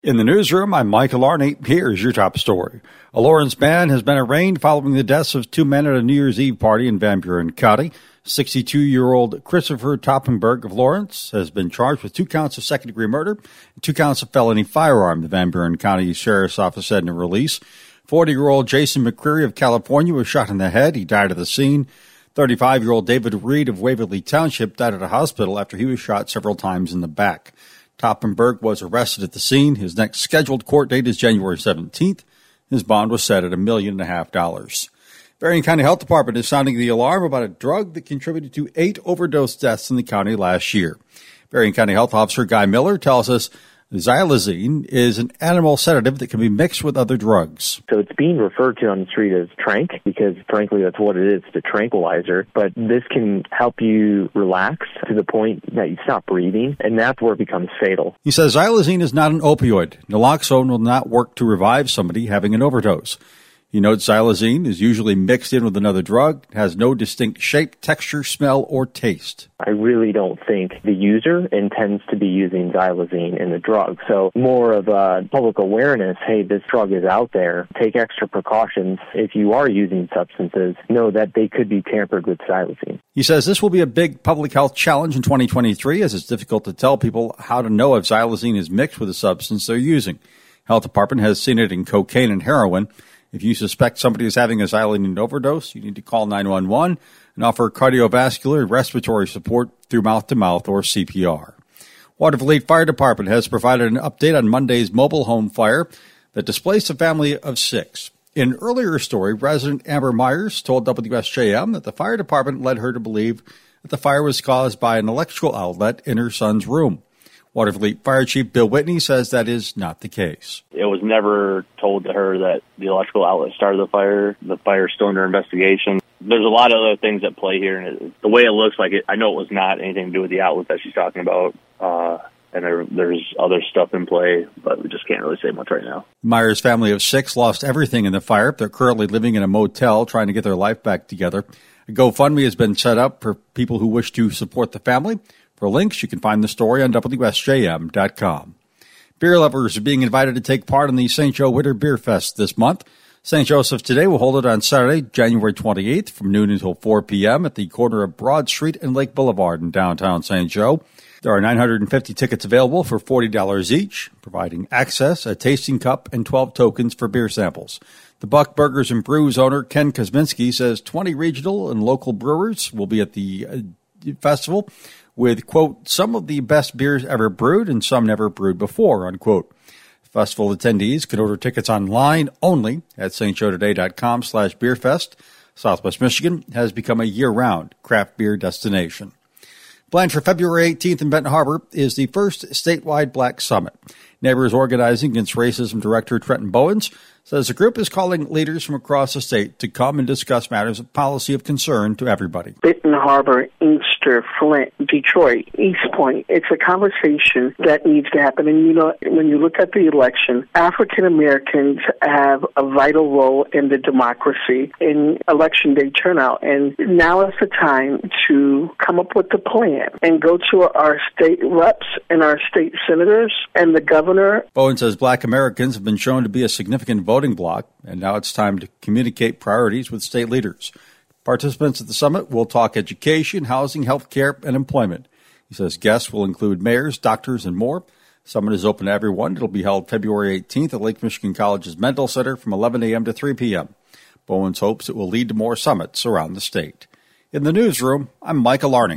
In the newsroom, I'm Michael Arney. Here's your top story. A Lawrence man has been arraigned following the deaths of two men at a New Year's Eve party in Van Buren County. 62 year old Christopher Toppenberg of Lawrence has been charged with two counts of second degree murder and two counts of felony firearm, the Van Buren County Sheriff's Office said in a release. 40 year old Jason McCreary of California was shot in the head. He died at the scene. 35 year old David Reed of Waverly Township died at a hospital after he was shot several times in the back. Toppenberg was arrested at the scene. His next scheduled court date is January 17th. His bond was set at a million and a half dollars. Berrien County Health Department is sounding the alarm about a drug that contributed to eight overdose deaths in the county last year. Berrien County Health Officer Guy Miller tells us Xylazine is an animal sedative that can be mixed with other drugs. So it's being referred to on the street as trank because frankly that's what it is, a tranquilizer. But this can help you relax to the point that you stop breathing and that's where it becomes fatal. He says xylazine is not an opioid. Naloxone will not work to revive somebody having an overdose. He notes xylazine is usually mixed in with another drug, has no distinct shape, texture, smell, or taste. I really don't think the user intends to be using xylazine in the drug. So more of a public awareness, hey, this drug is out there. Take extra precautions. If you are using substances, know that they could be tampered with xylazine. He says this will be a big public health challenge in 2023 as it's difficult to tell people how to know if xylazine is mixed with a substance they're using. Health department has seen it in cocaine and heroin. If you suspect somebody is having a xylazine overdose, you need to call 911 and offer cardiovascular and respiratory support through mouth to mouth or CPR. Watervliet Fire Department has provided an update on Monday's mobile home fire that displaced a family of six. In an earlier story, resident Amber Myers told WSJM that the fire department led her to believe that the fire was caused by an electrical outlet in her son's room. Watervliet Fire Chief Bill Whitney says that is not the case. It was never told to her that the electrical outlet started the fire. The fire is still under investigation. There's a lot of other things at play here, and it, the way it looks like it, I know it was not anything to do with the outlet that she's talking about. Uh, and there, there's other stuff in play, but we just can't really say much right now. Myers' family of six lost everything in the fire. They're currently living in a motel trying to get their life back together. A GoFundMe has been set up for people who wish to support the family. For links, you can find the story on WSJM.com. Beer lovers are being invited to take part in the St. Joe Winter Beer Fest this month. St. Joseph today will hold it on Saturday, January 28th from noon until 4 p.m. at the corner of Broad Street and Lake Boulevard in downtown St. Joe. There are 950 tickets available for $40 each, providing access, a tasting cup, and 12 tokens for beer samples. The Buck Burgers and Brews owner, Ken Kosminski, says 20 regional and local brewers will be at the festival with, quote, some of the best beers ever brewed and some never brewed before, unquote. Festival attendees can order tickets online only at stjoetoday.com slash beerfest. Southwest Michigan has become a year-round craft beer destination. Planned for February 18th in Benton Harbor is the first statewide Black Summit. Neighbors Organizing Against Racism Director Trenton Bowens says the group is calling leaders from across the state to come and discuss matters of policy of concern to everybody. Benton Harbor, Inkster, Flint, Detroit, Eastpointe. It's a conversation that needs to happen. And you know, when you look at the election, African Americans have a vital role in the democracy in election day turnout. And now is the time to come up with a plan and go to our state reps and our state senators and the governor. Bowen says black Americans have been shown to be a significant vote voting and now it's time to communicate priorities with state leaders. Participants at the summit will talk education, housing, health care, and employment. He says guests will include mayors, doctors, and more. Summit is open to everyone. It'll be held February 18th at Lake Michigan College's Mendel Center from 11 a.m. to 3 p.m. Bowens hopes it will lead to more summits around the state. In the newsroom, I'm Michael Larning.